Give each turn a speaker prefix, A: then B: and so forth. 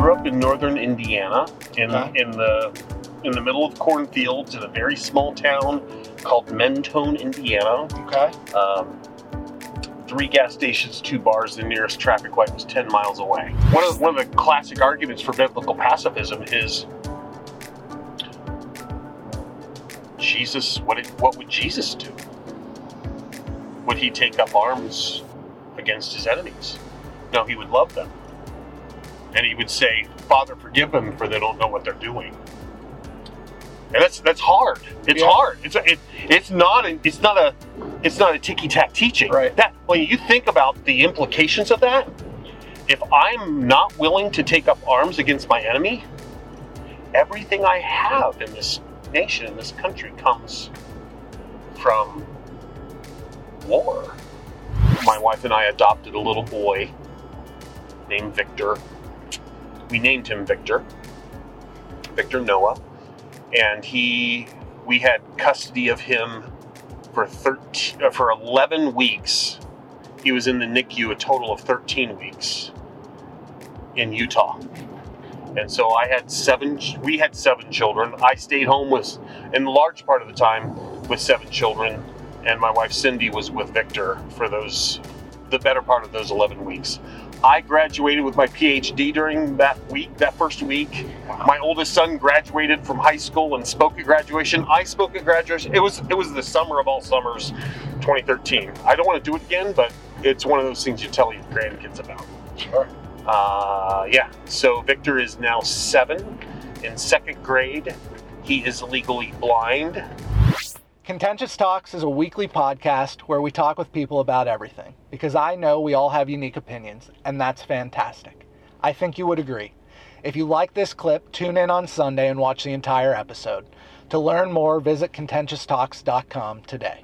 A: grew up in northern Indiana, in
B: Okay.
A: in the in the middle of cornfields in a very small town called Mentone, Indiana.
B: Okay.
A: Um, three gas stations, two bars. The nearest traffic light was ten miles away. One of one of the classic arguments for biblical pacifism is Jesus. What did, what would Jesus do? Would he take up arms against his enemies? No, he would love them, and he would say, "Father, forgive them, for they don't know what they're doing." And that's that's hard. It's
B: Yeah.
A: hard. It's a, it, it's not a, it's not a it's not a ticky tack teaching.
B: Right.
A: That when you think about the implications of that, if I'm not willing to take up arms against my enemy, everything I have in this nation, in this country, comes from war. My wife and I adopted a little boy named Victor. We named him Victor. Victor Noah. And he we had custody of him for 13 uh, for 11 weeks. He was in the NICU a total of 13 weeks in Utah. And so I had seven we had seven children. I stayed home with in large part of the time with seven children and my wife Cindy was with Victor for those the better part of those 11 weeks. I graduated with my PhD during that week, that first week. My oldest son graduated from high school and spoke at graduation. I spoke at graduation. It was it was the summer of all summers, 2013. I don't want to do it again, but it's one of those things you tell your grandkids about.
B: Sure.
A: Uh, yeah. So Victor is now seven in second grade. He is legally blind.
B: Contentious Talks is a weekly podcast where we talk with people about everything because I know we all have unique opinions, and that's fantastic. I think you would agree. If you like this clip, tune in on Sunday and watch the entire episode. To learn more, visit contentioustalks.com today.